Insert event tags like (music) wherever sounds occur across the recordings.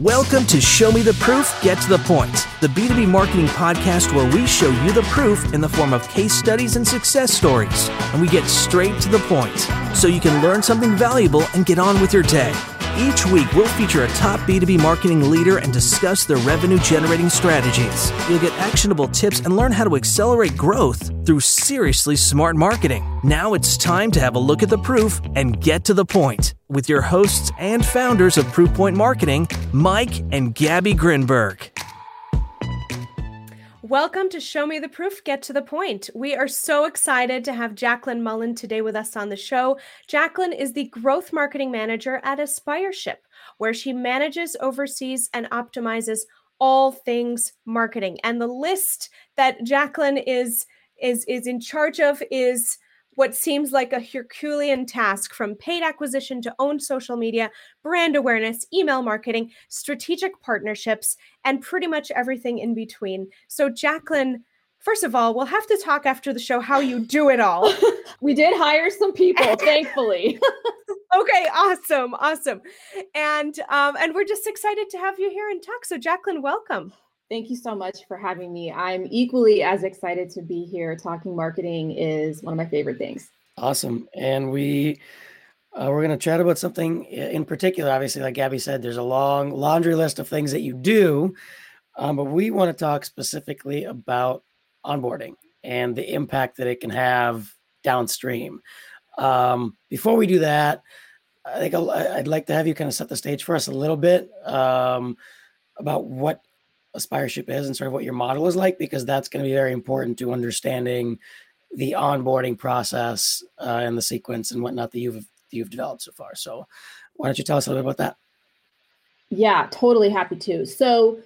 Welcome to Show Me the Proof, Get to the Point, the B2B marketing podcast where we show you the proof in the form of case studies and success stories. And we get straight to the point so you can learn something valuable and get on with your day. Each week, we'll feature a top B2B marketing leader and discuss their revenue generating strategies. You'll get actionable tips and learn how to accelerate growth through seriously smart marketing. Now it's time to have a look at the proof and get to the point with your hosts and founders of Proofpoint Marketing, Mike and Gabby Grinberg. Welcome to Show Me the Proof, Get to the Point. We are so excited to have Jacqueline Mullen today with us on the show. Jacqueline is the Growth Marketing Manager at Aspireship, where she manages, oversees, and optimizes all things marketing. And the list that Jacqueline is is is in charge of is what seems like a Herculean task from paid acquisition to owned social media, brand awareness, email marketing, strategic partnerships, and pretty much everything in between. So, Jacqueline, first of all, we'll have to talk after the show how you do it all. (laughs) we did hire some people, (laughs) thankfully. okay, awesome, awesome, and um, and we're just excited to have you here and talk. So, Jacqueline, welcome. Thank you so much for having me. I'm equally as excited to be here. Talking marketing is one of my favorite things. Awesome. And we uh, we're going to chat about something in particular. Obviously, like Gabby said, there's a long laundry list of things that you do, um, but we want to talk specifically about onboarding and the impact that it can have downstream. Um, before we do that, I think i would like to have you kind of set the stage for us a little bit um, about what Aspireship is and sort of what your model is like, because that's going to be very important to understanding the onboarding process uh, and the sequence and whatnot that you've you've developed so far. So, why don't you tell us a little bit about that? Yeah, totally happy to. So,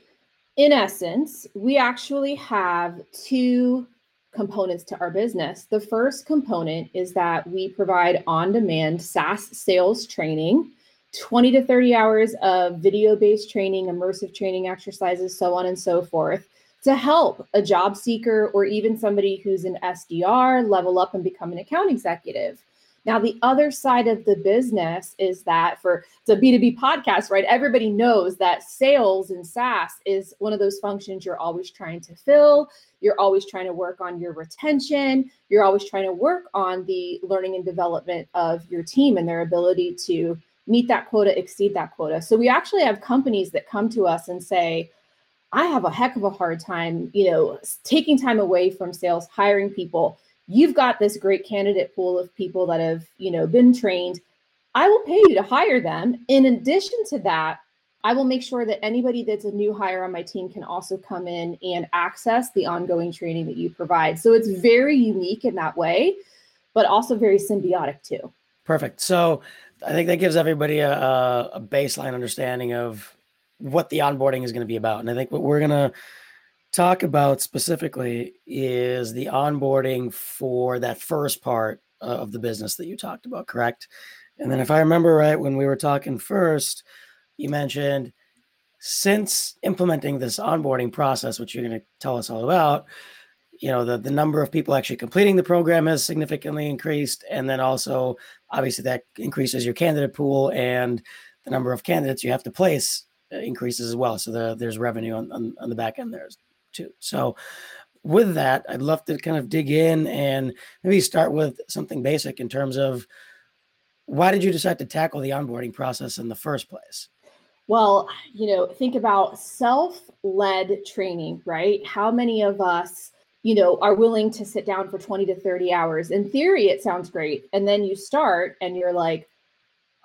in essence, we actually have two components to our business. The first component is that we provide on demand SaaS sales training 20 to 30 hours of video based training, immersive training exercises, so on and so forth to help a job seeker or even somebody who's an SDR level up and become an account executive. Now, the other side of the business is that for the B2B podcast, right? Everybody knows that sales and SaaS is one of those functions you're always trying to fill. You're always trying to work on your retention. You're always trying to work on the learning and development of your team and their ability to meet that quota, exceed that quota. So we actually have companies that come to us and say, I have a heck of a hard time, you know, taking time away from sales, hiring people. You've got this great candidate pool of people that have, you know, been trained. I will pay you to hire them. In addition to that, I will make sure that anybody that's a new hire on my team can also come in and access the ongoing training that you provide. So it's very unique in that way, but also very symbiotic too. Perfect. So I think that gives everybody a, a baseline understanding of what the onboarding is going to be about. And I think what we're going to talk about specifically is the onboarding for that first part of the business that you talked about, correct? And then, if I remember right, when we were talking first, you mentioned since implementing this onboarding process, which you're going to tell us all about, you know the the number of people actually completing the program has significantly increased and then also obviously that increases your candidate pool and the number of candidates you have to place uh, increases as well. So the, there's revenue on, on, on the back end there too. So with that i'd love to kind of dig in and maybe start with something basic in terms of why did you decide to tackle the onboarding process in the first place? Well you know think about self-led training right? How many of us you know, are willing to sit down for 20 to 30 hours. In theory, it sounds great. And then you start and you're like,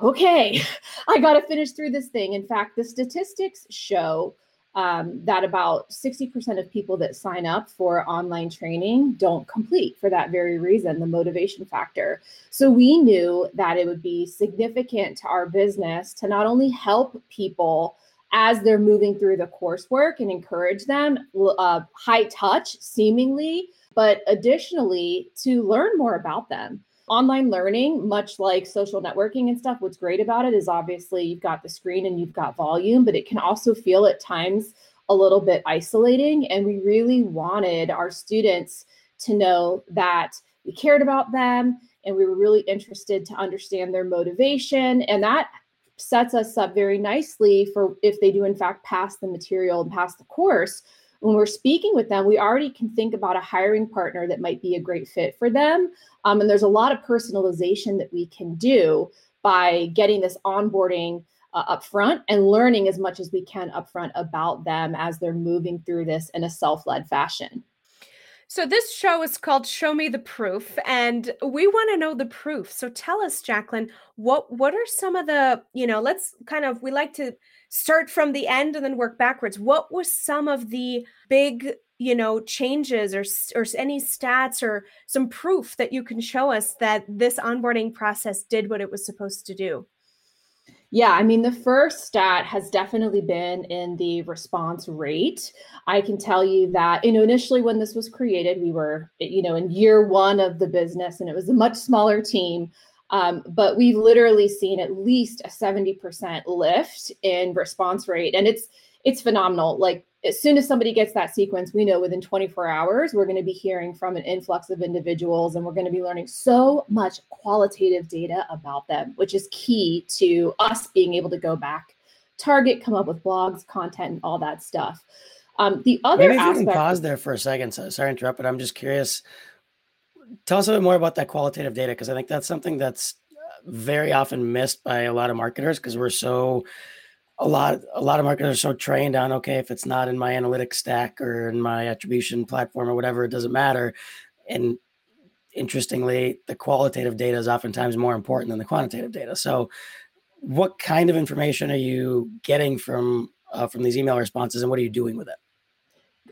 okay, (laughs) I got to finish through this thing. In fact, the statistics show um, that about 60% of people that sign up for online training don't complete for that very reason, the motivation factor. So we knew that it would be significant to our business to not only help people as they're moving through the coursework and encourage them uh, high touch seemingly but additionally to learn more about them. Online learning much like social networking and stuff what's great about it is obviously you've got the screen and you've got volume but it can also feel at times a little bit isolating and we really wanted our students to know that we cared about them and we were really interested to understand their motivation and that sets us up very nicely for if they do in fact pass the material and pass the course when we're speaking with them, we already can think about a hiring partner that might be a great fit for them. Um, and there's a lot of personalization that we can do by getting this onboarding uh, up front and learning as much as we can upfront about them as they're moving through this in a self-led fashion. So this show is called Show Me the Proof and we want to know the proof. So tell us Jacqueline, what what are some of the, you know, let's kind of we like to start from the end and then work backwards. What was some of the big, you know, changes or or any stats or some proof that you can show us that this onboarding process did what it was supposed to do? Yeah, I mean, the first stat has definitely been in the response rate. I can tell you that, you know, initially when this was created, we were, you know, in year one of the business and it was a much smaller team. Um, but we've literally seen at least a 70% lift in response rate. And it's, it's phenomenal. Like as soon as somebody gets that sequence, we know within 24 hours, we're going to be hearing from an influx of individuals and we're going to be learning so much qualitative data about them, which is key to us being able to go back, target, come up with blogs, content, and all that stuff. Um, the other Maybe aspect. Pause there for a second. So, sorry to interrupt, but I'm just curious. Tell us a bit more about that qualitative data because I think that's something that's very often missed by a lot of marketers because we're so a lot a lot of marketers are so trained on okay if it's not in my analytics stack or in my attribution platform or whatever it doesn't matter. And interestingly the qualitative data is oftentimes more important than the quantitative data. So what kind of information are you getting from uh, from these email responses and what are you doing with it?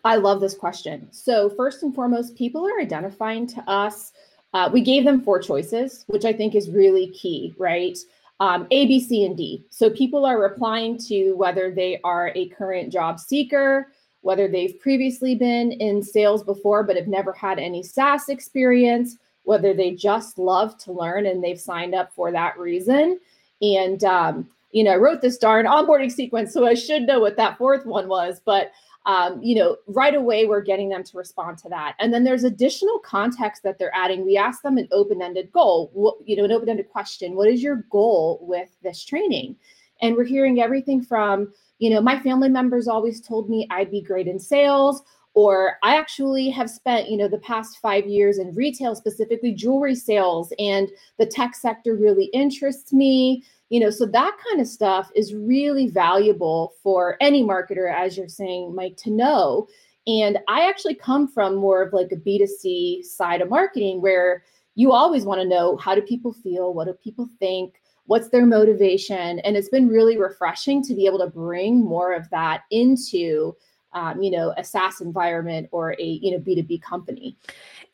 I love this question. So first and foremost people are identifying to us uh, we gave them four choices which i think is really key right um, A, B, C, and D. So people are replying to whether they are a current job seeker, whether they've previously been in sales before but have never had any SaaS experience, whether they just love to learn and they've signed up for that reason. And, um, you know, I wrote this darn onboarding sequence, so I should know what that fourth one was. But um, you know, right away we're getting them to respond to that. And then there's additional context that they're adding. We ask them an open-ended goal, what, you know, an open-ended question. What is your goal with this training? And we're hearing everything from, you know, my family members always told me I'd be great in sales, or I actually have spent, you know, the past five years in retail, specifically jewelry sales, and the tech sector really interests me you know so that kind of stuff is really valuable for any marketer as you're saying mike to know. And i actually come from more of like a b2c side of marketing where you always want to know how do people feel? What do people think? What's their motivation? And it's been really refreshing to be able to bring more of that into um, you know a saas environment or a you know b2b company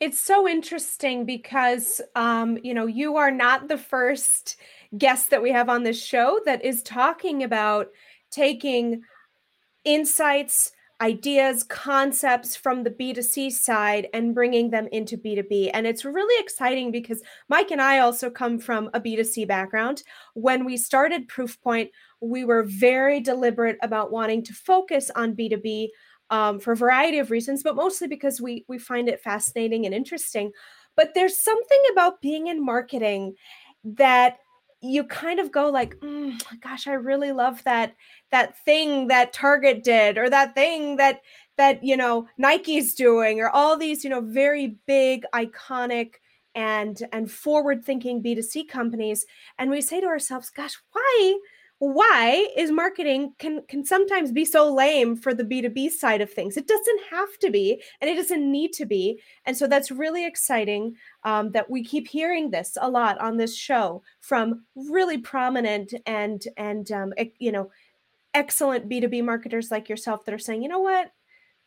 it's so interesting because um, you know you are not the first guest that we have on this show that is talking about taking insights, ideas, concepts from the B2C side and bringing them into B2B. And it's really exciting because Mike and I also come from a B2C background. When we started Proofpoint, we were very deliberate about wanting to focus on B2B um, for a variety of reasons, but mostly because we we find it fascinating and interesting. But there's something about being in marketing that you kind of go like mm, gosh i really love that that thing that target did or that thing that that you know nike's doing or all these you know very big iconic and and forward thinking b2c companies and we say to ourselves gosh why why is marketing can can sometimes be so lame for the b2b side of things? It doesn't have to be and it doesn't need to be and so that's really exciting um, that we keep hearing this a lot on this show from really prominent and and um, you know excellent b2b marketers like yourself that are saying you know what?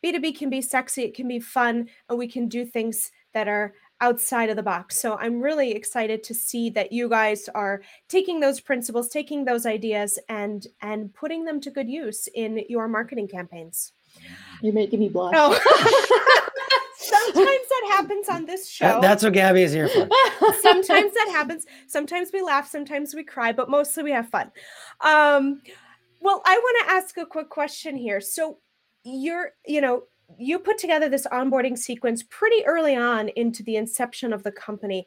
B2b can be sexy it can be fun and we can do things that are outside of the box. So I'm really excited to see that you guys are taking those principles, taking those ideas and and putting them to good use in your marketing campaigns. You're making me blush. Oh. (laughs) Sometimes that happens on this show. That, that's what Gabby is here for. (laughs) sometimes that happens. Sometimes we laugh, sometimes we cry, but mostly we have fun. Um, well, I want to ask a quick question here. So you're, you know, you put together this onboarding sequence pretty early on into the inception of the company.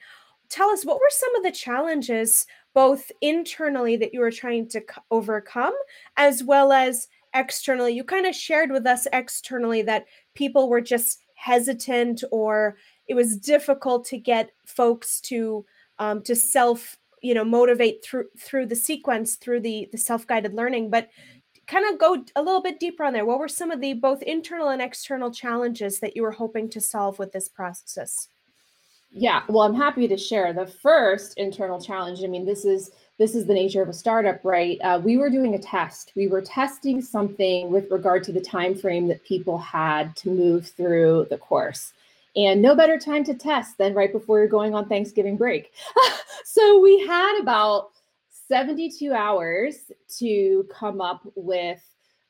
Tell us what were some of the challenges both internally that you were trying to overcome as well as externally you kind of shared with us externally that people were just hesitant or it was difficult to get folks to um, to self you know motivate through through the sequence through the the self-guided learning but kind of go a little bit deeper on there what were some of the both internal and external challenges that you were hoping to solve with this process yeah, well, I'm happy to share the first internal challenge. I mean, this is this is the nature of a startup, right? Uh, we were doing a test. We were testing something with regard to the time frame that people had to move through the course. And no better time to test than right before you're going on Thanksgiving break. (laughs) so we had about 72 hours to come up with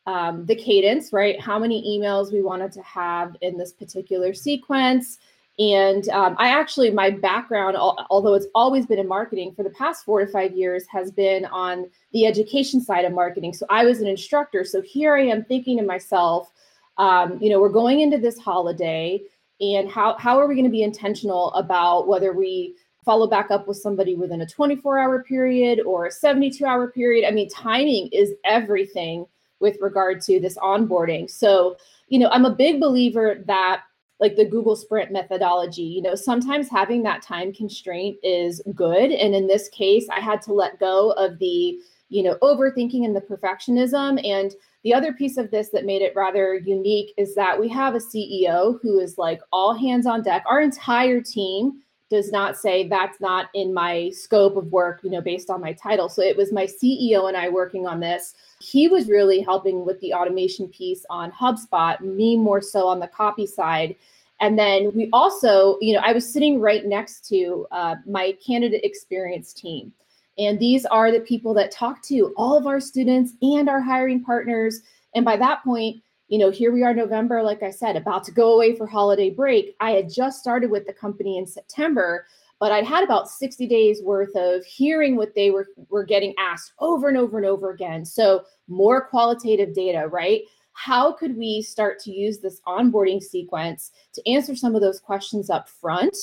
um, the cadence, right? How many emails we wanted to have in this particular sequence and um, I actually, my background, although it's always been in marketing for the past four to five years, has been on the education side of marketing. So I was an instructor. So here I am thinking to myself, um, you know, we're going into this holiday, and how, how are we going to be intentional about whether we follow back up with somebody within a 24 hour period or a 72 hour period? I mean, timing is everything with regard to this onboarding. So, you know, I'm a big believer that like the Google Sprint methodology. You know, sometimes having that time constraint is good. And in this case, I had to let go of the, you know, overthinking and the perfectionism. And the other piece of this that made it rather unique is that we have a CEO who is like all hands on deck. Our entire team does not say that's not in my scope of work, you know, based on my title. So it was my CEO and I working on this. He was really helping with the automation piece on HubSpot, me more so on the copy side. And then we also, you know, I was sitting right next to uh, my candidate experience team. And these are the people that talk to all of our students and our hiring partners. And by that point, you know, here we are November, like I said, about to go away for holiday break. I had just started with the company in September, but I'd had about 60 days worth of hearing what they were, were getting asked over and over and over again. So more qualitative data, right? How could we start to use this onboarding sequence to answer some of those questions up front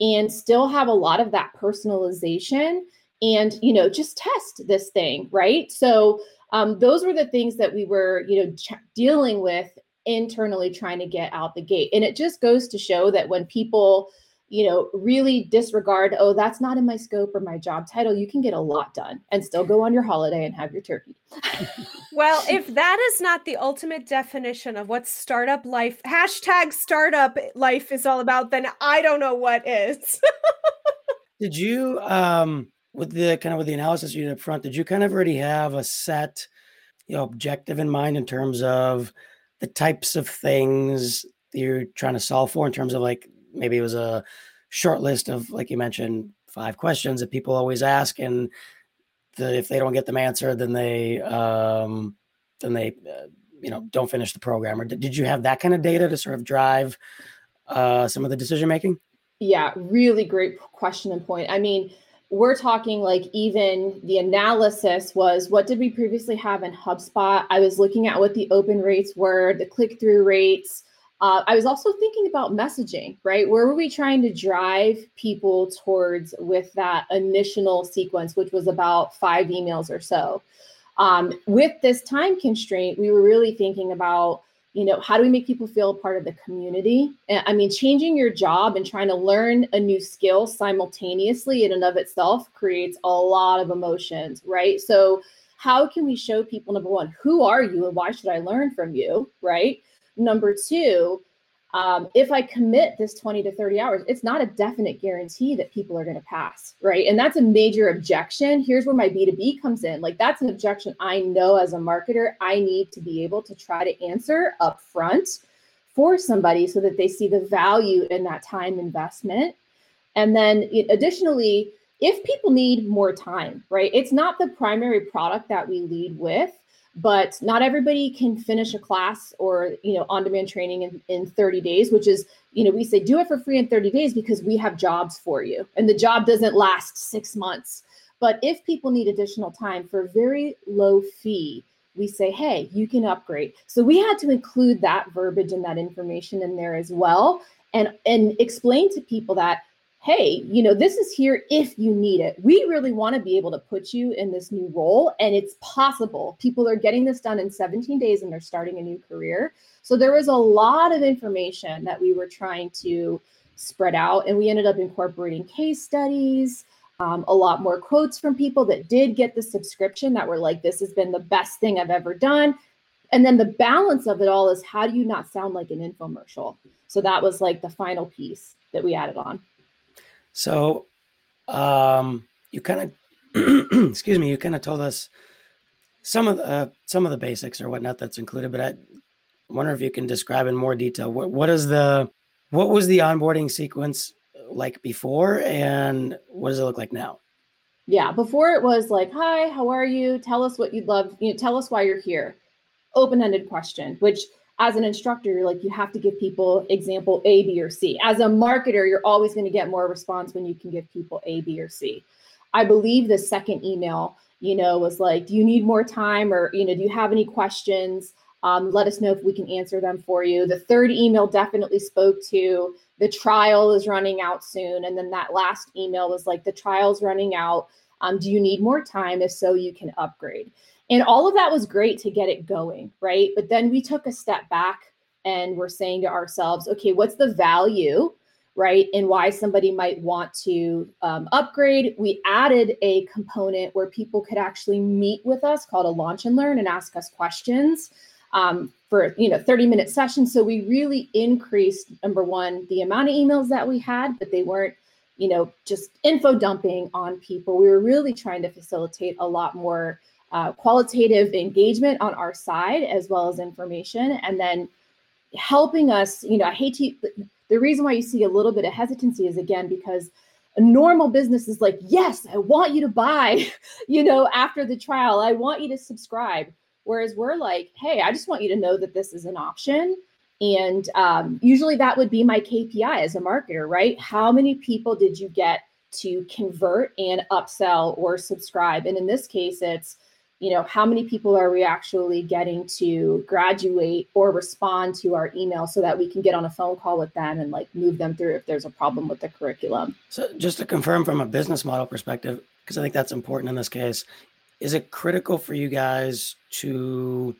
and still have a lot of that personalization and, you know, just test this thing, right? So um, those were the things that we were, you know, ch- dealing with internally trying to get out the gate. And it just goes to show that when people, you know, really disregard, oh, that's not in my scope or my job title, you can get a lot done and still go on your holiday and have your turkey. (laughs) well, if that is not the ultimate definition of what startup life, hashtag startup life is all about, then I don't know what is. (laughs) Did you um with the kind of with the analysis you did up front, did you kind of already have a set, you know, objective in mind in terms of the types of things you're trying to solve for in terms of like maybe it was a short list of like you mentioned five questions that people always ask and if they don't get them answered then they um then they uh, you know don't finish the program or did, did you have that kind of data to sort of drive uh some of the decision making? Yeah really great question and point. I mean we're talking like even the analysis was what did we previously have in HubSpot? I was looking at what the open rates were, the click through rates. Uh, I was also thinking about messaging, right? Where were we trying to drive people towards with that initial sequence, which was about five emails or so? Um, with this time constraint, we were really thinking about you know how do we make people feel part of the community? I mean changing your job and trying to learn a new skill simultaneously in and of itself creates a lot of emotions right? So how can we show people number one who are you and why should i learn from you right? Number two um, if I commit this 20 to 30 hours, it's not a definite guarantee that people are going to pass, right? And that's a major objection. Here's where my B2B comes in. Like, that's an objection I know as a marketer, I need to be able to try to answer up front for somebody so that they see the value in that time investment. And then, it, additionally, if people need more time, right? It's not the primary product that we lead with but not everybody can finish a class or you know on-demand training in, in 30 days which is you know we say do it for free in 30 days because we have jobs for you and the job doesn't last six months. But if people need additional time for a very low fee we say hey you can upgrade. So we had to include that verbiage and that information in there as well and and explain to people that hey, you know, this is here if you need it. We really want to be able to put you in this new role, and it's possible. People are getting this done in 17 days and they're starting a new career. So there was a lot of information that we were trying to spread out, and we ended up incorporating case studies. Um, a lot more quotes from people that did get the subscription that were like, This has been the best thing I've ever done. And then the balance of it all is how do you not sound like an infomercial? So that was like the final piece that we added on. So, um, you kind of, (clears throat) excuse me, you kind of told us some of the uh, some of the basics or whatnot that's included, but I wonder if you can describe in more detail what what is the what was the onboarding sequence like before, and what does it look like now? Yeah, before it was like, "Hi, how are you? Tell us what you'd love. You know, tell us why you're here." Open-ended question, which as an instructor, you're like, you have to give people example A, B, or C. As a marketer, you're always going to get more response when you can give people A, B, or C. I believe the second email, you know, was like, do you need more time or, you know, do you have any questions? Um, let us know if we can answer them for you. The third email definitely spoke to the trial is running out soon. And then that last email was like, the trial's running out. Um, do you need more time? If so, you can upgrade. And all of that was great to get it going, right? But then we took a step back and we're saying to ourselves, okay, what's the value, right? And why somebody might want to um, upgrade. We added a component where people could actually meet with us called a launch and learn and ask us questions. Um, for you know 30 minute sessions so we really increased number one the amount of emails that we had but they weren't you know just info dumping on people we were really trying to facilitate a lot more uh, qualitative engagement on our side as well as information and then helping us you know i hate to the reason why you see a little bit of hesitancy is again because a normal business is like yes i want you to buy (laughs) you know after the trial. I want you to subscribe. Whereas we're like hey i just want you to know that this is an option. And um, usually that would be my kpi as a marketer right? How many people did you get to convert and upsell or subscribe? And in this case it's you know how many people are we actually getting to graduate or respond to our email so that we can get on a phone call with them and like move them through if there's a problem with the curriculum? So just to confirm from a business model perspective because i think that's important in this case is it critical for you guys to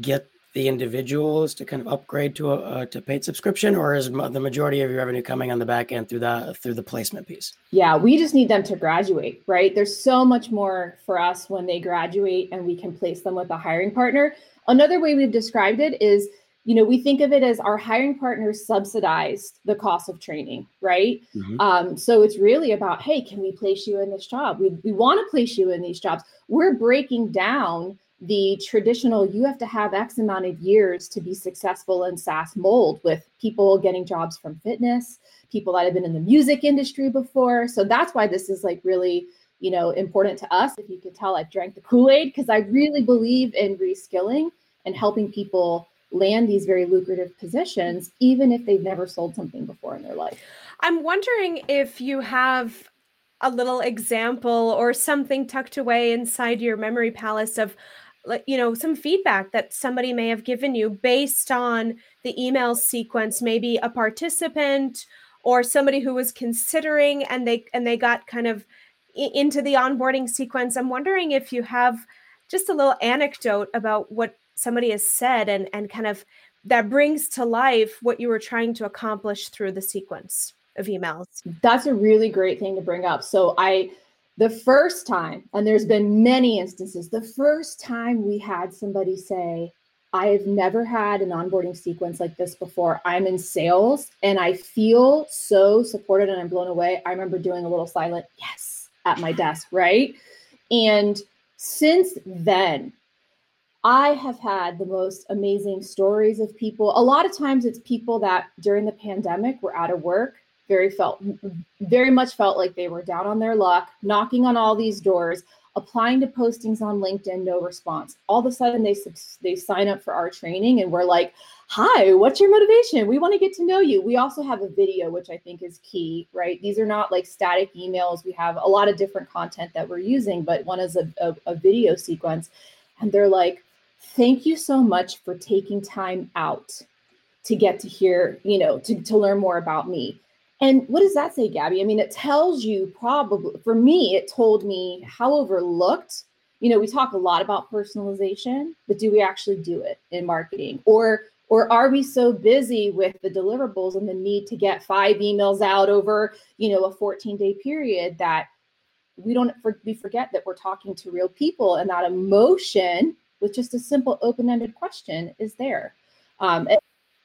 get the individuals to kind of upgrade to a uh, to paid subscription, or is the majority of your revenue coming on the back end through the through the placement piece? Yeah, we just need them to graduate, right? There's so much more for us when they graduate, and we can place them with a hiring partner. Another way we've described it is you know, we think of it as our hiring partners subsidized the cost of training, right? Mm-hmm. Um, so it's really about, hey, can we place you in this job? We, we want to place you in these jobs. We're breaking down the traditional you have to have x amount of years to be successful in SaaS mold with people getting jobs from fitness, people that have been in the music industry before. So that's why this is like really, you know, important to us. If you could tell, I drank the Kool-Aid because I really believe in reskilling and helping people land these very lucrative positions, even if they've never sold something before in their life. I'm wondering if you have a little example or something tucked away inside your memory palace of you know some feedback that somebody may have given you based on the email sequence maybe a participant or somebody who was considering and they and they got kind of into the onboarding sequence. I'm wondering if you have just a little anecdote about what somebody has said and and kind of that brings to life what you were trying to accomplish through the sequence of emails. That's a really great thing to bring up. So i the first time, and there's been many instances, the first time we had somebody say, I've never had an onboarding sequence like this before. I'm in sales and I feel so supported and I'm blown away. I remember doing a little silent yes at my desk, right? And since then, I have had the most amazing stories of people. A lot of times it's people that during the pandemic were out of work very felt very much felt like they were down on their luck, knocking on all these doors, applying to postings on LinkedIn, no response. All of a sudden they they sign up for our training and we're like, "Hi, what's your motivation? We want to get to know you." We also have a video which I think is key, right? These are not like static emails. We have a lot of different content that we're using, but one is a, a, a video sequence and they're like, "Thank you so much for taking time out to get to hear, you know, to, to learn more about me." And what does that say, Gabby? I mean, it tells you probably, for me, it told me how overlooked. You know, we talk a lot about personalization, but do we actually do it in marketing? Or or are we so busy with the deliverables and the need to get five emails out over, you know, a 14 day period that we don't we forget that we're talking to real people and that emotion with just a simple open-ended question is there. Um,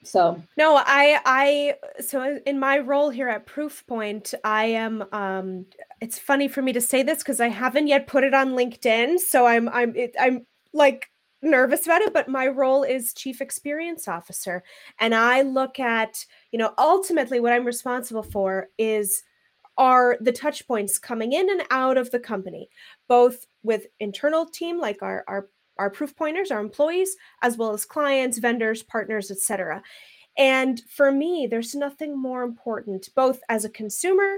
so no, I I so in my role here at Proofpoint, I am um it's funny for me to say this because I haven't yet put it on LinkedIn. So I'm I'm it, I'm like nervous about it, but my role is chief experience officer. And I look at, you know, ultimately what I'm responsible for is are the touch points coming in and out of the company, both with internal team like our our our proof pointers, our employees, as well as clients, vendors, partners, etc. And for me, there's nothing more important, both as a consumer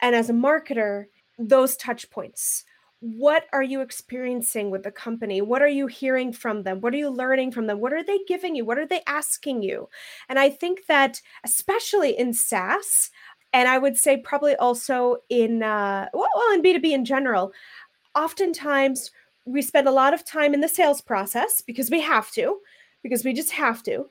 and as a marketer, those touch points. What are you experiencing with the company? What are you hearing from them? What are you learning from them? What are they giving you? What are they asking you? And I think that, especially in SaaS, and I would say probably also in uh, well, in B two B in general, oftentimes we spend a lot of time in the sales process because we have to, because we just have to.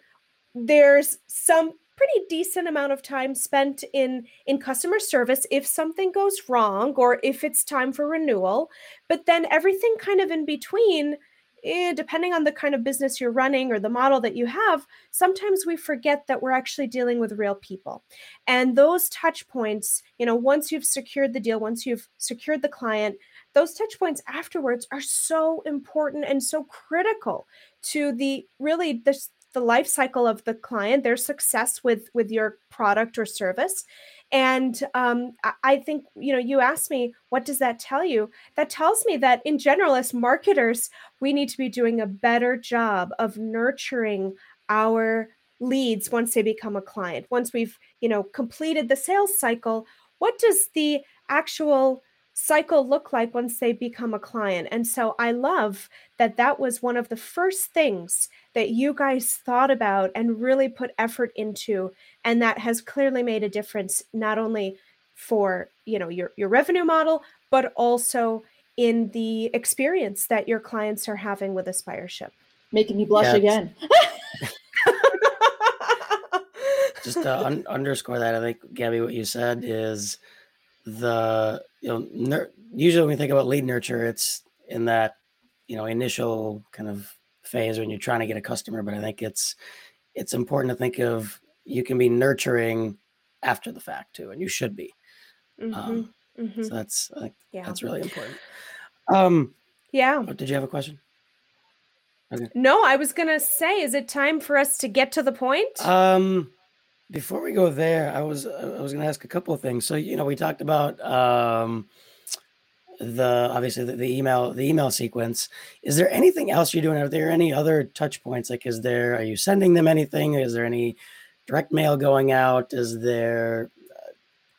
There's some pretty decent amount of time spent in in customer service if something goes wrong or if it's time for renewal, but then everything kind of in between eh, depending on the kind of business you're running or the model that you have, sometimes we forget that we're actually dealing with real people. And those touch points, you know, once you've secured the deal, once you've secured the client, those touch points afterwards are so important and so critical to the really the, the life cycle of the client their success with with your product or service and um, I think, you know, you asked me, what does that tell you? That tells me that in general, as marketers, we need to be doing a better job of nurturing our leads once they become a client. Once we've, you know, completed the sales cycle, what does the actual cycle look like once they become a client. And so I love that that was one of the first things that you guys thought about and really put effort into and that has clearly made a difference not only for, you know, your your revenue model, but also in the experience that your clients are having with Aspireship. Making me blush yeah, again. (laughs) (laughs) just to un- underscore that, I think Gabby, what you said is the you know ner- usually when we think about lead nurture it's in that you know initial kind of phase when you're trying to get a customer but i think it's it's important to think of you can be nurturing after the fact too and you should be mm-hmm. Um, mm-hmm. so that's I think yeah. that's really important um yeah oh, did you have a question okay no i was gonna say is it time for us to get to the point um before we go there, I was I was going to ask a couple of things. So you know, we talked about um, the obviously the, the, email the email sequence. Is there anything else you're doing? Are there any other touch points? Like, is there are you sending them anything? Is there any direct mail going out? Is there uh,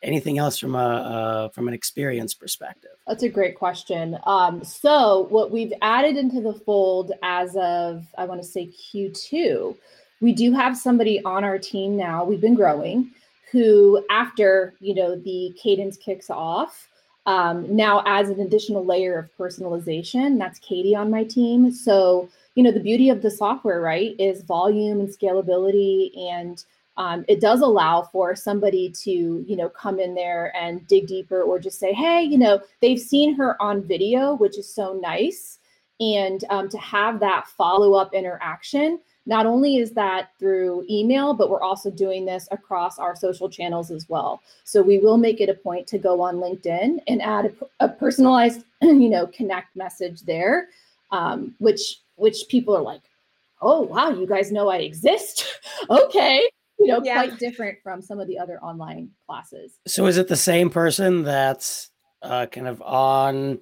anything else from a uh, from an experience perspective? That's a great question. Um, so what we've added into the fold as of I want to say Q2 we do have somebody on our team now we've been growing who after you know the cadence kicks off um, now adds an additional layer of personalization. That's katie on my team. So you know the beauty of the software right is volume and scalability and um, it does allow for somebody to you know come in there and dig deeper or just say hey you know they've seen her on video which is so nice. And um, to have that follow-up interaction not only is that through email, but we're also doing this across our social channels as well. So we will make it a point to go on LinkedIn and add a, a personalized, (clears throat) you know, connect message there, um, which which people are like, oh wow, you guys know I exist. (laughs) okay, you know, yeah. quite different from some of the other online classes. So is it the same person that's uh, kind of on?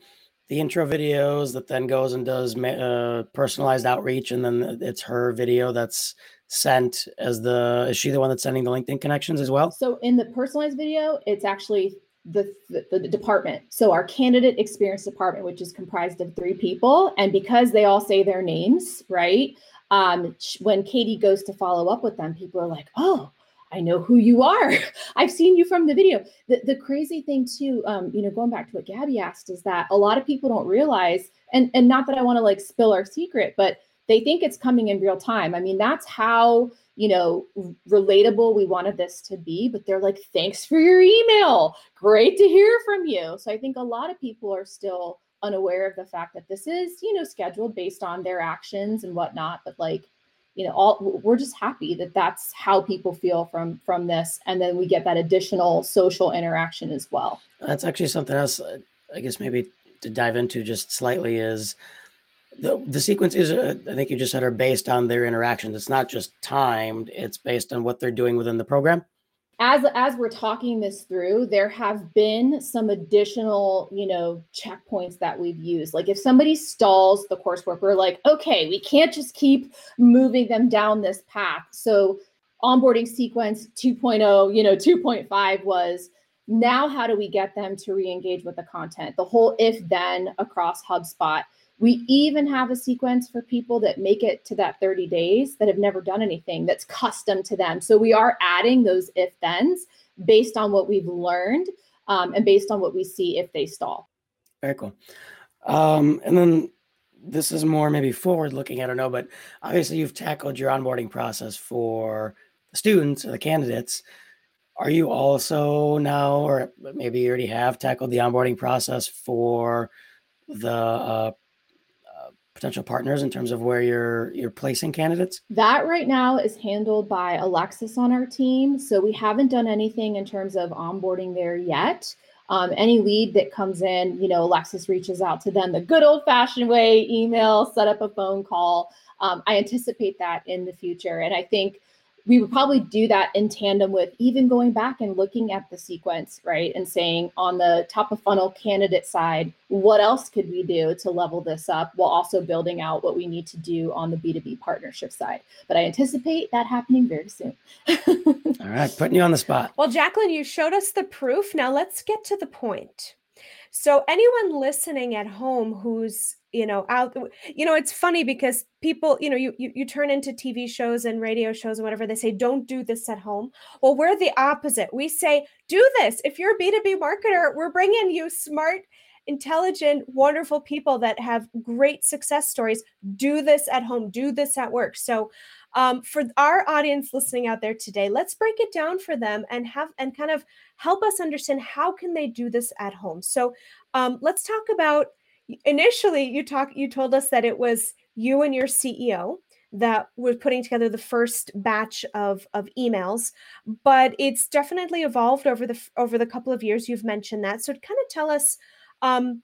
The intro videos that then goes and does uh, personalized outreach and then it's her video that's sent as the is she the one that's sending the linkedin connections as well? So in the personalized video it's actually the, the, the department. So our candidate experience department which is comprised of three people and because they all say their names right um, when katie goes to follow up with them people are like oh I know who you are. (laughs) I've seen you from the video. The, the crazy thing too, um, you know, going back to what Gabby asked, is that a lot of people don't realize, and and not that I want to like spill our secret, but they think it's coming in real time. I mean, that's how you know relatable we wanted this to be. But they're like, thanks for your email. Great to hear from you. So I think a lot of people are still unaware of the fact that this is you know scheduled based on their actions and whatnot. But like you know all we're just happy that that's how people feel from from this and then we get that additional social interaction as well. That's actually something else uh, i guess maybe to dive into just slightly is the, the sequences uh, i think you just said are based on their interactions. It's not just timed it's based on what they're doing within the program as as we're talking this through there have been some additional you know checkpoints that we've used. Like if somebody stalls the coursework we're like okay we can't just keep moving them down this path. So onboarding sequence 2.0 you know 2.5 was now how do we get them to re-engage with the content? The whole if then across hubspot we even have a sequence for people that make it to that 30 days that have never done anything that's custom to them. So we are adding those if thens based on what we've learned um, and based on what we see if they stall. Very cool. Um, and then this is more maybe forward looking, I don't know, but obviously you've tackled your onboarding process for the students or the candidates. Are you also now, or maybe you already have tackled the onboarding process for the uh, potential partners in terms of where you're you're placing candidates? That right now is handled by Alexis on our team. So we haven't done anything in terms of onboarding there yet. Um, any lead that comes in, you know, Alexis reaches out to them the good old fashioned way, email, set up a phone call. Um, I anticipate that in the future. And I think we would probably do that in tandem with even going back and looking at the sequence, right? And saying on the top of funnel candidate side, what else could we do to level this up while also building out what we need to do on the B2B partnership side? But I anticipate that happening very soon. (laughs) All right, putting you on the spot. Well, Jacqueline, you showed us the proof. Now let's get to the point. So, anyone listening at home who's you know out you know it's funny because people you know you, you you turn into tv shows and radio shows and whatever they say don't do this at home. Well we're the opposite. We say do this. If you're a b2b marketer we're bringing you smart intelligent wonderful people that have great success stories. Do this at home. Do this at work. So um, for our audience listening out there today let's break it down for them and have and kind of help us understand how can they do this at home. So um, let's talk about initially you talk you told us that it was you and your CEO that was putting together the first batch of of emails but it's definitely evolved over the over the couple of years you've mentioned that. So kind of tell us um,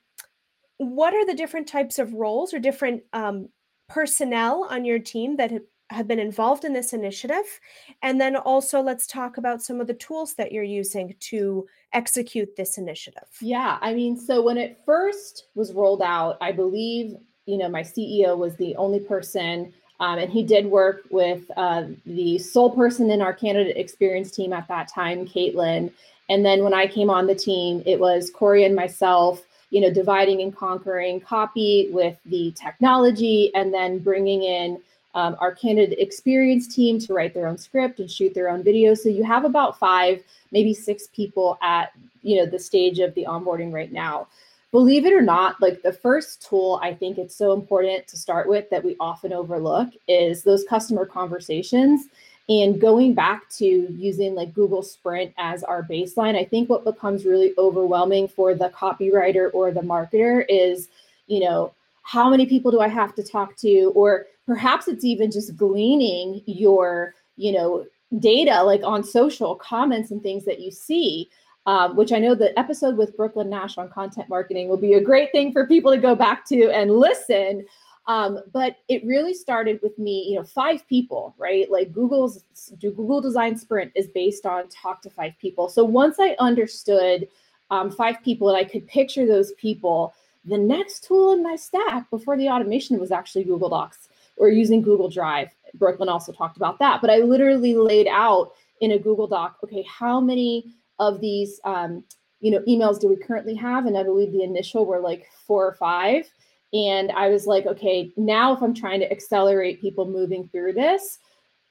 what are the different types of roles or different um, personnel on your team that have, been involved in this initiative and then also let's talk about some of the tools that you're using to execute this initiative. Yeah i mean so when it first was rolled out i believe you know my ceo was the only person um, and he did work with uh, the sole person in our candidate experience team at that time caitlin. And then when i came on the team it was corey and myself you know dividing and conquering copy with the technology and then bringing in um, our candidate experience team to write their own script and shoot their own video. So you have about five, maybe six people at you know the stage of the onboarding right now. Believe it or not, like the first tool I think it's so important to start with that we often overlook is those customer conversations and going back to using like Google Sprint as our baseline. I think what becomes really overwhelming for the copywriter or the marketer is, you know, how many people do I have to talk to? Or perhaps it's even just gleaning your, you know, data like on social comments and things that you see. Um, which I know the episode with Brooklyn Nash on content marketing will be a great thing for people to go back to and listen. Um, but it really started with me, you know, five people, right? Like Google's Google Design Sprint is based on talk to five people. So once I understood um, five people and I could picture those people, the next tool in my stack before the automation was actually Google Docs or using Google Drive. Brooklyn also talked about that, but I literally laid out in a Google Doc, okay, how many of these um, you know emails do we currently have? And I believe the initial were like four or five. And I was like, okay, now if I'm trying to accelerate people moving through this,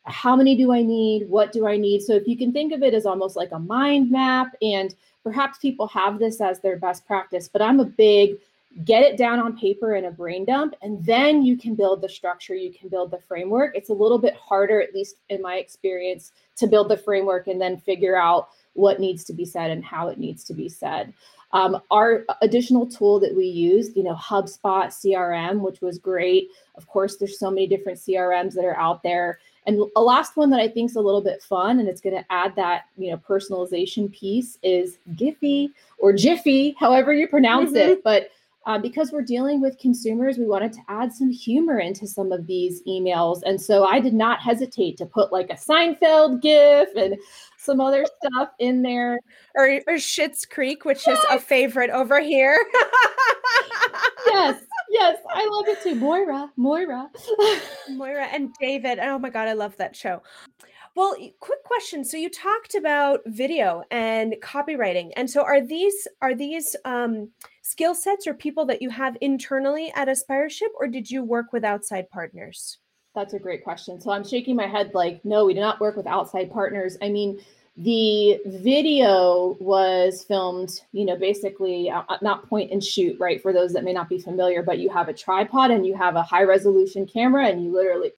how many do I need? What do I need? So if you can think of it as almost like a mind map, and perhaps people have this as their best practice, but I'm a big get it down on paper in a brain dump, and then you can build the structure, you can build the framework. It's a little bit harder, at least in my experience, to build the framework and then figure out what needs to be said and how it needs to be said. Um, our additional tool that we used, you know, HubSpot CRM, which was great. Of course, there's so many different CRMs that are out there. And a last one that I think is a little bit fun, and it's going to add that you know personalization piece is Giphy or Jiffy, however you pronounce mm-hmm. it. But uh, because we're dealing with consumers, we wanted to add some humor into some of these emails. And so I did not hesitate to put like a Seinfeld GIF and some other stuff in there. Or, or Schitt's Creek, which yes. is a favorite over here. (laughs) yes, yes, I love it too. Moira, Moira. (laughs) Moira and David. Oh my God, I love that show. Well, quick question. So you talked about video and copywriting, and so are these are these um, skill sets or people that you have internally at Aspireship, or did you work with outside partners? That's a great question. So I'm shaking my head like, no, we do not work with outside partners. I mean, the video was filmed, you know, basically uh, uh, not point and shoot, right? For those that may not be familiar, but you have a tripod and you have a high resolution camera and you literally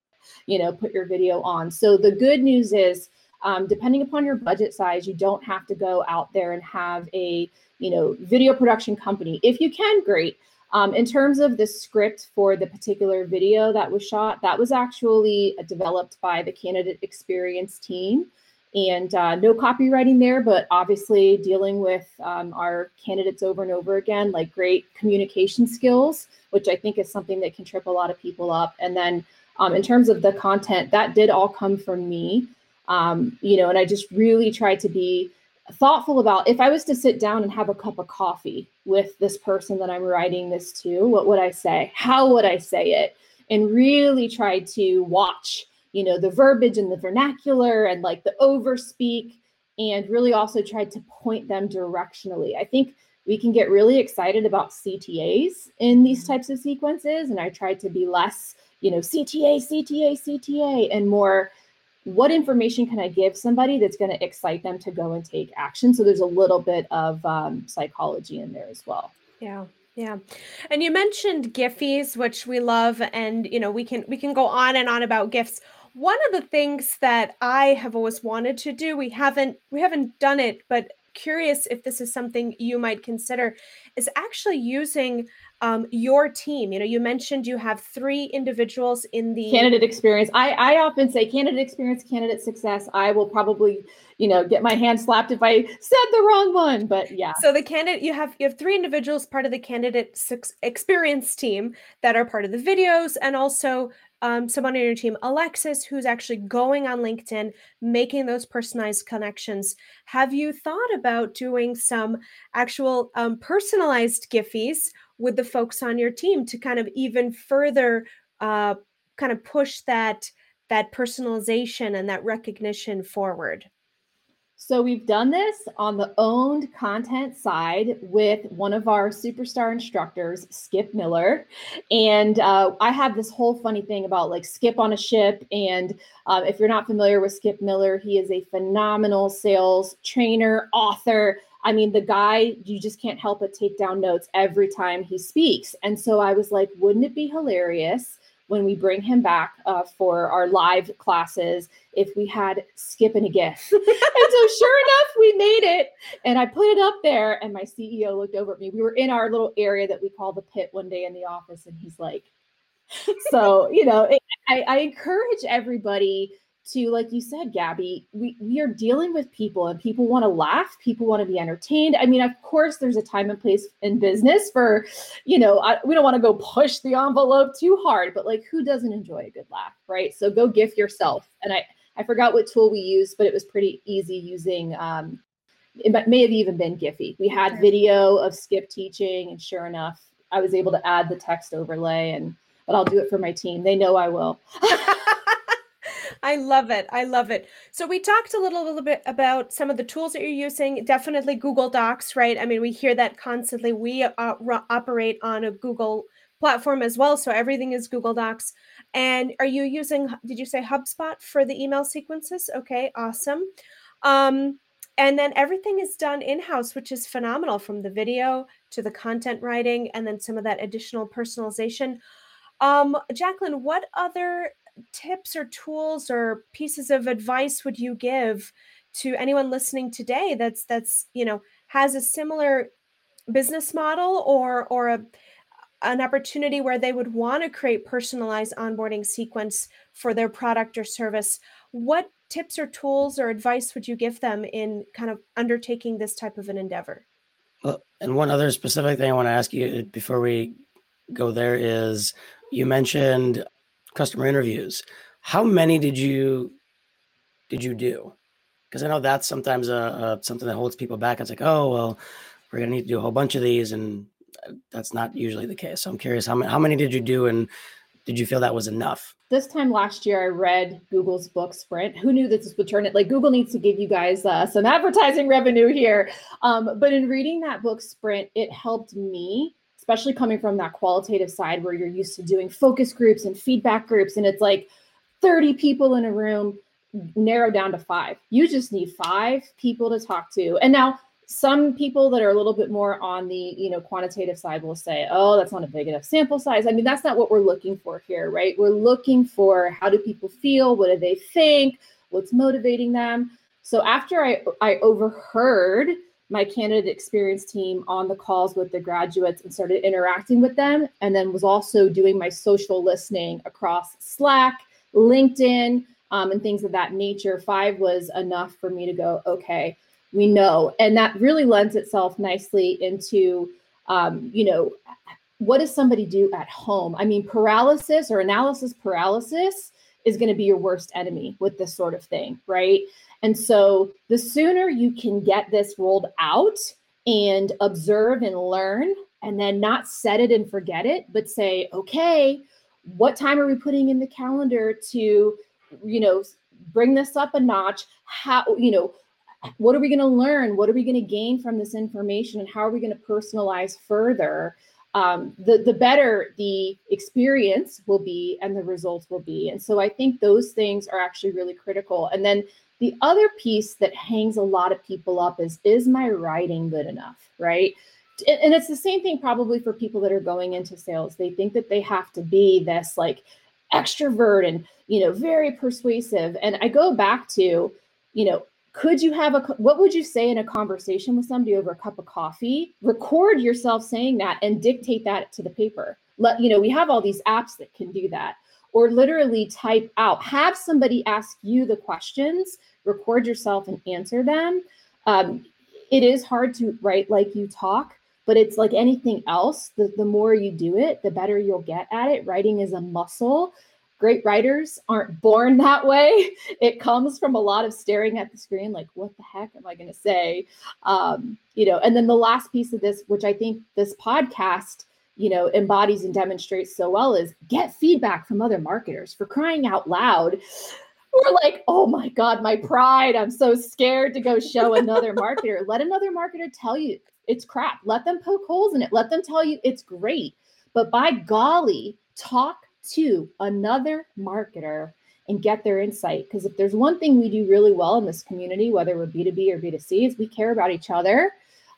you know, put your video on. So the good news is, um, depending upon your budget size, you don't have to go out there and have a, you know, video production company. If you can, great. Um, in terms of the script for the particular video that was shot, that was actually developed by the candidate experience team. And uh, no copywriting there, but obviously dealing with um, our candidates over and over again, like great communication skills, which I think is something that can trip a lot of people up. And then um, in terms of the content, that did all come from me. Um, you know, and I just really tried to be thoughtful about if I was to sit down and have a cup of coffee with this person that I'm writing this to, what would I say? How would I say it? And really try to watch, you know, the verbiage and the vernacular and like the overspeak, and really also tried to point them directionally. I think we can get really excited about CTAs in these types of sequences, and I tried to be less you know, CTA, CTA, CTA, and more what information can I give somebody that's going to excite them to go and take action? So there's a little bit of um, psychology in there as well. Yeah. Yeah. And you mentioned Giphies, which we love and you know, we can we can go on and on about gifts. One of the things that I have always wanted to do, we haven't we haven't done it, but curious if this is something you might consider is actually using um, your team. You know you mentioned you have three individuals in the candidate experience. I i often say candidate experience candidate success. I will probably you know get my hand slapped if i said the wrong one but yeah. So the candidate you have you have three individuals part of the candidate experience team that are part of the videos and also um, someone on your team, Alexis, who's actually going on LinkedIn, making those personalized connections. Have you thought about doing some actual um, personalized Giphies with the folks on your team to kind of even further uh, kind of push that that personalization and that recognition forward so we've done this on the owned content side with one of our superstar instructors, Skip Miller. And uh, I have this whole funny thing about like Skip on a ship. And uh, if you're not familiar with Skip Miller, he is a phenomenal sales trainer, author. I mean, the guy, you just can't help but take down notes every time he speaks. And so I was like, wouldn't it be hilarious when we bring him back uh, for our live classes if we had Skip and a GIF? (laughs) and so, sure enough, we made it. And I put it up there, and my CEO looked over at me. We were in our little area that we call the pit one day in the office, and he's like, (laughs) so, you know, it, I, I encourage everybody to like you said gabby we, we are dealing with people and people want to laugh people want to be entertained i mean of course there's a time and place in business for you know I, we don't want to go push the envelope too hard but like who doesn't enjoy a good laugh right so go gift yourself and i i forgot what tool we used but it was pretty easy using um it may have even been Giphy. We had video of Skip teaching, and sure enough, I was able to add the text overlay. And but I'll do it for my team. They know I will. (laughs) I love it. I love it. So we talked a little, little bit about some of the tools that you're using. Definitely Google Docs, right? I mean, we hear that constantly. We uh, operate on a Google platform as well, so everything is Google Docs. And are you using, did you say HubSpot for the email sequences? Okay, awesome. Um, and then everything is done in house, which is phenomenal from the video to the content writing and then some of that additional personalization. Um, Jacqueline, what other tips or tools or pieces of advice would you give to anyone listening today that's that's you know has a similar business model or or a an opportunity where they would want to create personalized onboarding sequence for their product or service? What tips or tools or advice would you give them in kind of undertaking this type of an endeavor? Well, and one other specific thing i want to ask you before we go there is you mentioned customer interviews how many did you did you do? Because i know that's sometimes a, a, something that holds people back. It's like oh well we're to need to do a whole bunch of these and uh, that's not usually the case. So i'm curious how many, how many did you do and did you feel that was enough? This time last year i read google's book sprint. Who knew this would turn it like google needs to give you guys uh, some advertising revenue here. Um, but in reading that book sprint it helped me especially coming from that qualitative side where you're used to doing focus groups and feedback groups and it's like 30 people in a room narrow down to five. You just need five people to talk to. And now some people that are a little bit more on the you know quantitative side will say oh that's not a big enough sample size. I mean that's not what we're looking for here right? We're looking for how do people feel what do they think what's motivating them. So after i i overheard my candidate experience team on the calls with the graduates and started interacting with them and then was also doing my social listening across slack linkedin um, and things of that nature. Five was enough for me to go okay we know. And that really lends itself nicely into um, you know what does somebody do at home? I mean paralysis or analysis paralysis is going to be your worst enemy with this sort of thing right and so the sooner you can get this rolled out and observe and learn and then not set it and forget it but say okay what time are we putting in the calendar to you know bring this up a notch how you know what are we going to learn? What are we going to gain from this information? And how are we going to personalize further? Um, the, the better the experience will be and the results will be. And so I think those things are actually really critical. And then the other piece that hangs a lot of people up is is my writing good enough? Right. And it's the same thing probably for people that are going into sales. They think that they have to be this like extrovert and, you know, very persuasive. And I go back to, you know, could you have a what would you say in a conversation with somebody over a cup of coffee record yourself saying that and dictate that to the paper let you know we have all these apps that can do that or literally type out have somebody ask you the questions record yourself and answer them um, it is hard to write like you talk but it's like anything else the, the more you do it the better you'll get at it writing is a muscle great writers aren't born (laughs) that way. It comes from a lot of staring at the screen, like, what the heck am I going to say? Um, you know, and then the last piece of this, which I think this podcast, you know, embodies and demonstrates so well, is get feedback from other marketers for crying out loud. We're like, oh my God, my pride. I'm so scared to go show another (laughs) marketer. Let another marketer tell you it's crap. Let them poke holes in it. Let them tell you it's great. But by golly, talk to another marketer and get their insight. Because if there's one thing we do really well in this community, whether we're B2B or B2C, is we care about each other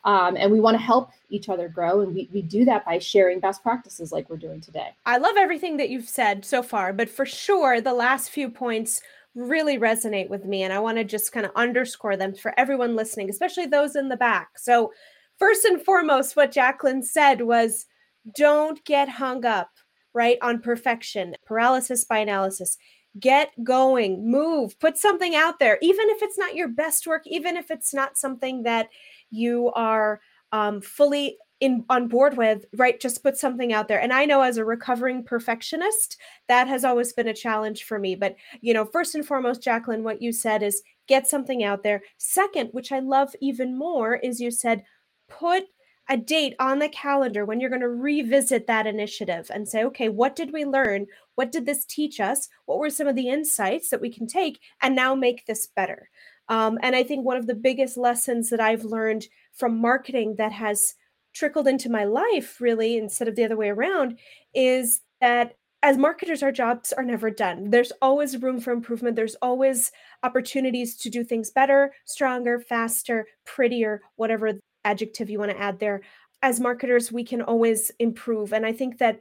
um, and we want to help each other grow. And we, we do that by sharing best practices like we're doing today. I love everything that you've said so far, but for sure, the last few points really resonate with me. And I want to just kind of underscore them for everyone listening, especially those in the back. So, first and foremost, what Jacqueline said was don't get hung up right? On perfection, paralysis by analysis. Get going, move, put something out there, even if it's not your best work, even if it's not something that you are um, fully in on board with right just put something out there and i know as a recovering perfectionist that has always been a challenge for me but you know first and foremost jacqueline what you said is get something out there second which i love even more is you said put a date on the calendar when you're going to revisit that initiative and say, okay, what did we learn? What did this teach us? What were some of the insights that we can take and now make this better? Um, and I think one of the biggest lessons that I've learned from marketing that has trickled into my life, really, instead of the other way around, is that as marketers, our jobs are never done. There's always room for improvement. There's always opportunities to do things better, stronger, faster, prettier, whatever adjective you want to add there. As marketers, we can always improve. And I think that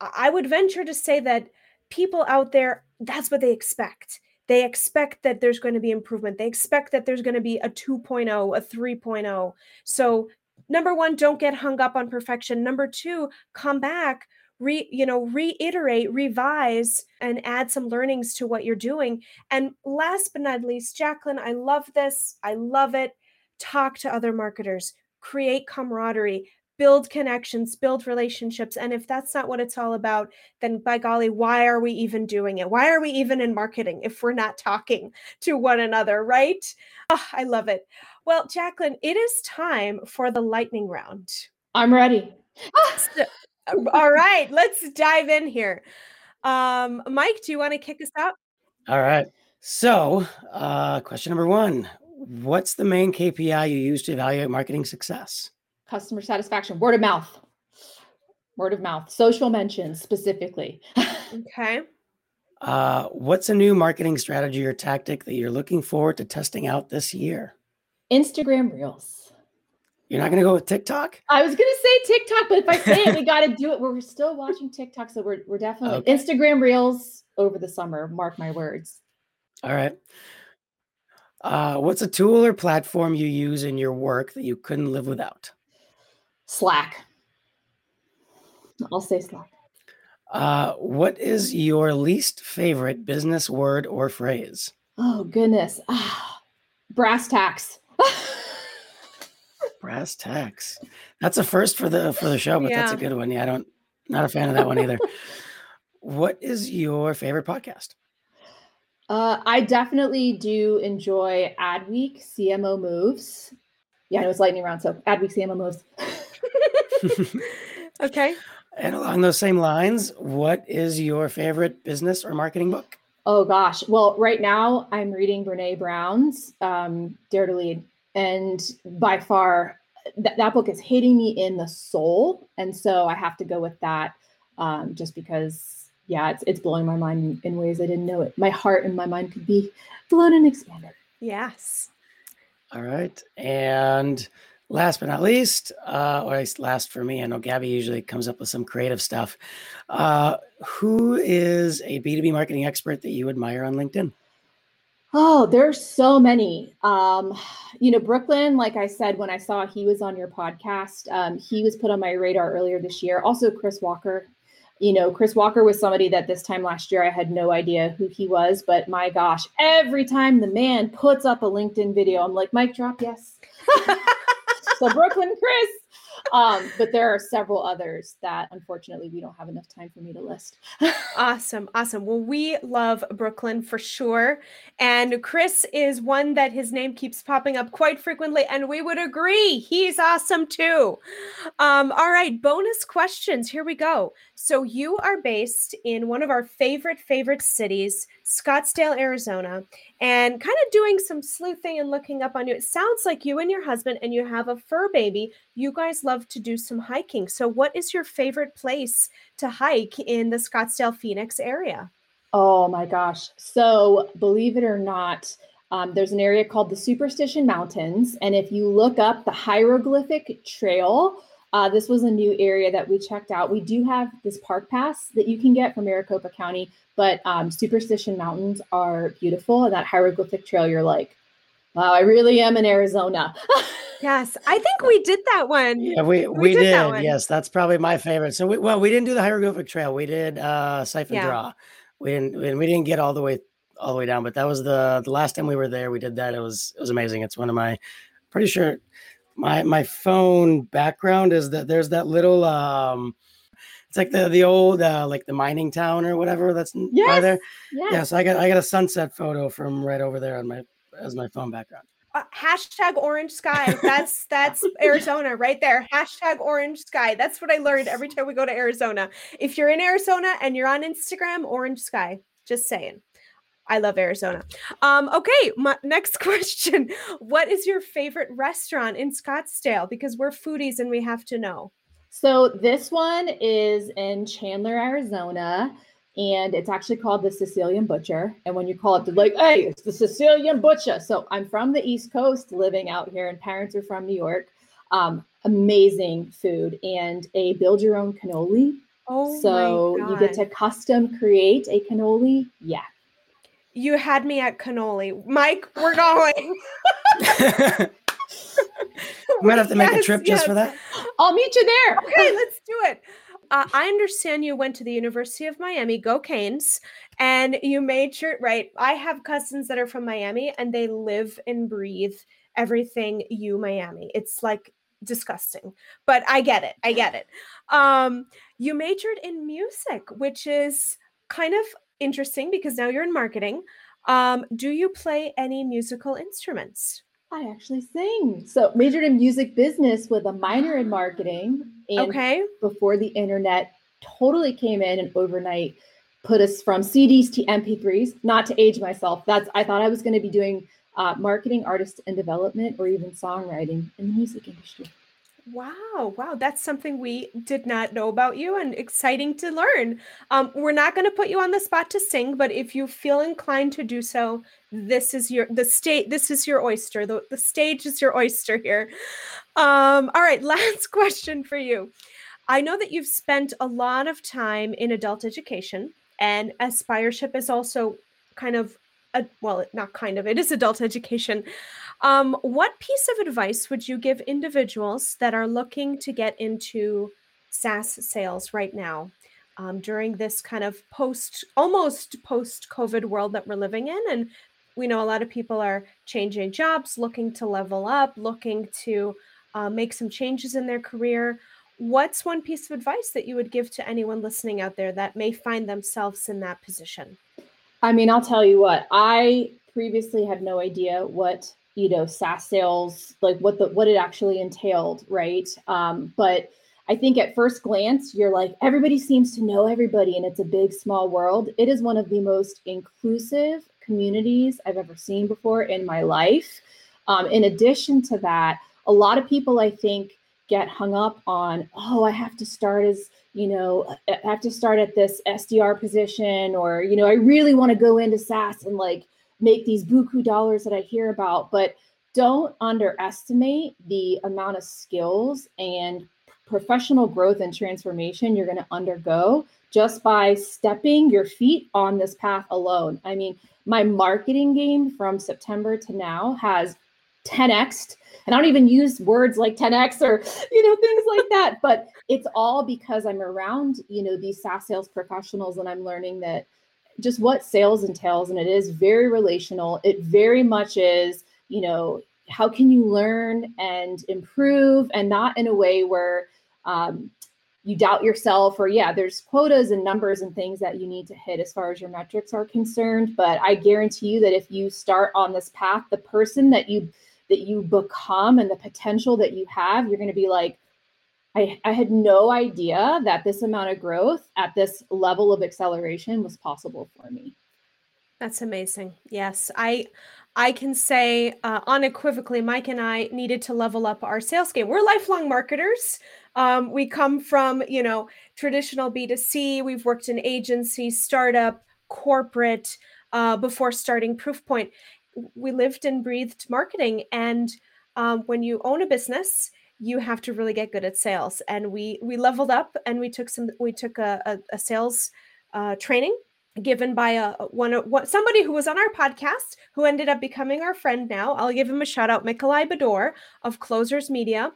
I would venture to say that people out there, that's what they expect. They expect that there's going to be improvement. They expect that there's going to be a 2.0, a 3.0. So, number one, don't get hung up on perfection. Number two, come back re you know reiterate revise and add some learnings to what you're doing and last but not least jacqueline i love this i love it talk to other marketers create camaraderie build connections build relationships and if that's not what it's all about then by golly why are we even doing it why are we even in marketing if we're not talking to one another right oh, i love it well jacqueline it is time for the lightning round i'm ready so, (laughs) all right, let's dive in here. Um, Mike, do you want to kick us out? All right. So, uh, question number one What's the main KPI you use to evaluate marketing success? Customer satisfaction, word of mouth. Word of mouth, social mentions specifically. (laughs) okay. Uh, what's a new marketing strategy or tactic that you're looking forward to testing out this year? Instagram Reels. You're not going to go with TikTok? I was going to say TikTok, but if I say it, we (laughs) got to do it. We're still watching TikTok, so we're we're definitely okay. Instagram Reels over the summer. Mark my words. All right. Uh, what's a tool or platform you use in your work that you couldn't live without? Slack. I'll say Slack. Uh, what is your least favorite business word or phrase? Oh goodness, ah, brass tacks. (laughs) Brass tacks. That's a first for the for the show, but yeah. that's a good one. Yeah, I don't not a fan of that one either. (laughs) what is your favorite podcast? Uh, I definitely do enjoy Adweek CMO Moves. Yeah, it was lightning round, so Adweek CMO Moves. (laughs) (laughs) okay. And along those same lines, what is your favorite business or marketing book? Oh gosh. Well, right now I'm reading Brene Brown's um, Dare to Lead and by far th- that book is hitting me in the soul and so i have to go with that um, just because yeah it's, it's blowing my mind in, in ways i didn't know it my heart and my mind could be blown and expanded yes all right and last but not least uh, or at least last for me i know gabby usually comes up with some creative stuff uh, who is a b2b marketing expert that you admire on linkedin Oh, there's so many. Um, you know, Brooklyn, like I said, when I saw he was on your podcast, um, he was put on my radar earlier this year. Also, Chris Walker. You know, Chris Walker was somebody that this time last year I had no idea who he was, but my gosh, every time the man puts up a LinkedIn video, I'm like, mic drop, yes. (laughs) so, Brooklyn Chris, um, but there are several others that unfortunately we don't have enough time for me to list. (laughs) awesome. Awesome. Well, we love Brooklyn for sure. And Chris is one that his name keeps popping up quite frequently. And we would agree. He's awesome too. Um, all right. Bonus questions. Here we go. So you are based in one of our favorite, favorite cities, Scottsdale, Arizona, and kind of doing some sleuthing and looking up on you. It sounds like you and your husband and you have a fur baby. You guys love to do some hiking. So, what is your favorite place to hike in the Scottsdale, Phoenix area? Oh my gosh. So, believe it or not, um, there's an area called the Superstition Mountains. And if you look up the hieroglyphic trail, uh, this was a new area that we checked out. We do have this park pass that you can get from Maricopa County, but um, Superstition Mountains are beautiful. And that hieroglyphic trail, you're like, wow, I really am in Arizona. (laughs) yes, I think we did that one. Yeah, we, we, we did. did yes, that's probably my favorite. So, we, well, we didn't do the hieroglyphic trail. We did uh, Siphon yeah. Draw. We didn't, we didn't get all the way all the way down, but that was the the last time we were there. We did that. It was it was amazing. It's one of my pretty sure my my phone background is that there's that little um it's like the the old uh like the mining town or whatever that's yes, by there. Yes. Yeah, so I got I got a sunset photo from right over there on my as my phone background. Uh, hashtag orange sky. That's that's Arizona right there. Hashtag orange sky. That's what I learned every time we go to Arizona. If you're in Arizona and you're on Instagram, orange sky. Just saying. I love Arizona. Um, okay, (laughs) my next question. What is your favorite restaurant in Scottsdale? Because we're foodies and we have to know. So this one is in Chandler, Arizona, and it's actually called the Sicilian Butcher. And when you call it, they're like, "Hey, it's the Sicilian Butcher." So I'm from the East Coast, living out here, and parents are from New York. Um, amazing food and a build your own cannoli. Oh, so you get to custom create a cannoli. Yeah. You had me at cannoli. Mike, we're going. (laughs) (laughs) we might have to make a trip just for that. I'll meet you there. Okay, let's do it. Uh, I understand you went to the University of Miami, go Canes, and you made sure, right? I have cousins that are from Miami and they live and breathe everything you Miami. It's like disgusting, but I get it. I get it. Um, you majored in music, which is kind of interesting because now you're in marketing. Um, do you play any musical instruments? I actually sing. So majored in music business with a minor in marketing. And okay. Before the internet totally came in and overnight put us from CDs to MP3s. Not to age myself. That's I thought I was going to be doing uh, marketing, artist and development, or even songwriting in the music industry. Wow, wow, that's something we did not know about you and exciting to learn. Um, we're not going to put you on the spot to sing, but if you feel inclined to do so, this is your the state this is your oyster. The, the stage is your oyster here. Um, all right, (laughs) last question for you. I know that you've spent a lot of time in adult education and aspireship is also kind of well, not kind of, it is adult education. Um, what piece of advice would you give individuals that are looking to get into SaaS sales right now um, during this kind of post, almost post COVID world that we're living in? And we know a lot of people are changing jobs, looking to level up, looking to uh, make some changes in their career. What's one piece of advice that you would give to anyone listening out there that may find themselves in that position? I mean, I'll tell you what, I previously had no idea what, you know, SaaS sales, like what the what it actually entailed, right? Um, but I think at first glance, you're like, everybody seems to know everybody, and it's a big, small world. It is one of the most inclusive communities I've ever seen before in my life. Um, in addition to that, a lot of people I think get hung up on, oh, I have to start as you know, I have to start at this SDR position, or, you know, I really want to go into SaaS and like make these buku dollars that I hear about. But don't underestimate the amount of skills and professional growth and transformation you're going to undergo just by stepping your feet on this path alone. I mean, my marketing game from September to now has 10x and I don't even use words like 10x or you know things like that (laughs) but it's all because I'm around you know these SaaS sales professionals and I'm learning that just what sales entails and it is very relational. It very much is you know how can you learn and improve and not in a way where um, you doubt yourself or yeah there's quotas and numbers and things that you need to hit as far as your metrics are concerned but i guarantee you that if you start on this path the person that you that you become and the potential that you have, you're going to be like, I, I had no idea that this amount of growth at this level of acceleration was possible for me. That's amazing. Yes, I I can say uh, unequivocally, Mike and I needed to level up our sales game. We're lifelong marketers. Um, we come from you know traditional B2C. We've worked in agency, startup, corporate uh, before starting Proofpoint, we lived and breathed marketing. And um, when you own a business you have to really get good at sales. And we we leveled up and we took some we took a, a, a sales uh, training given by a one, somebody who was on our podcast who ended up becoming our friend now. I'll give him a shout out Mikolai Bador of closers media.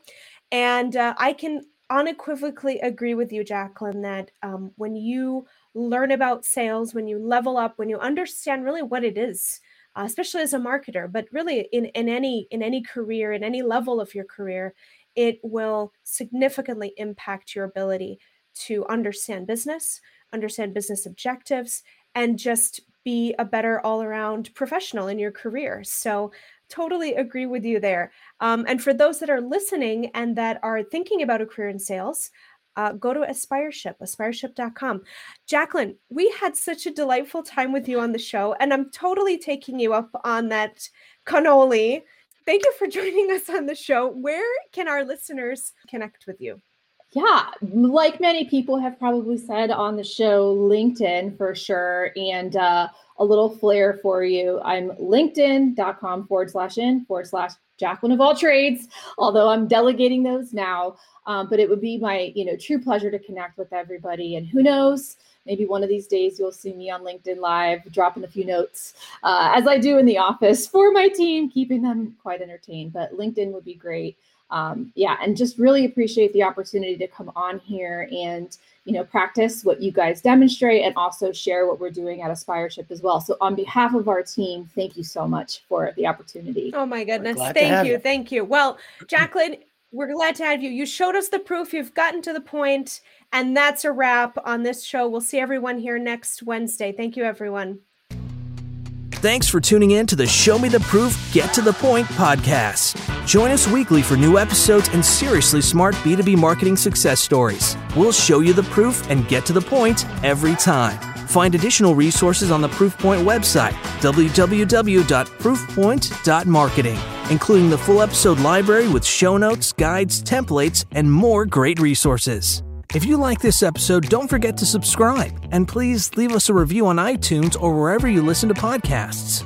And uh, i can unequivocally agree with you jacqueline that um, when you learn about sales when you level up when you understand really what it is uh, especially as a marketer but really in, in any in any career in any level of your career it will significantly impact your ability to understand business understand business objectives and just be a better all around professional in your career. So totally agree with you there. Um, and for those that are listening and that are thinking about a career in sales uh, go to Aspireship, aspireship.com. Jacqueline, we had such a delightful time with you on the show, and I'm totally taking you up on that cannoli. Thank you for (laughs) joining us on the show. Where can our listeners connect with you? Yeah, like many people have probably said on the show, LinkedIn for sure. And uh, a little flair for you. I'm linkedin.com forward slash in forward slash Jacqueline of all trades, although I'm delegating those now. Um, but it would be my, you know, true pleasure to connect with everybody. And who knows, maybe one of these days you'll see me on LinkedIn Live dropping a few notes, uh, as I do in the office (laughs) for my team, keeping them quite entertained. But LinkedIn would be great um, yeah, and just really appreciate the opportunity to come on here and you know practice what you guys demonstrate and also share what we're doing at Aspireship as well. So on behalf of our team, thank you so much for the opportunity. Oh my goodness, thank you, you, thank you. Well, Jacqueline. We're glad to have you. You showed us the proof. You've gotten to the point, and that's a wrap on this show. We'll see everyone here next Wednesday. Thank you, everyone. Thanks for tuning in to the Show Me the Proof, Get to the Point podcast. Join us weekly for new episodes and seriously smart B2B marketing success stories. We'll show you the proof and get to the point every time. Find additional resources on the Proofpoint website, www.proofpoint.marketing, including the full episode library with show notes, guides, templates, and more great resources. If you like this episode, don't forget to subscribe and please leave us a review on iTunes or wherever you listen to podcasts.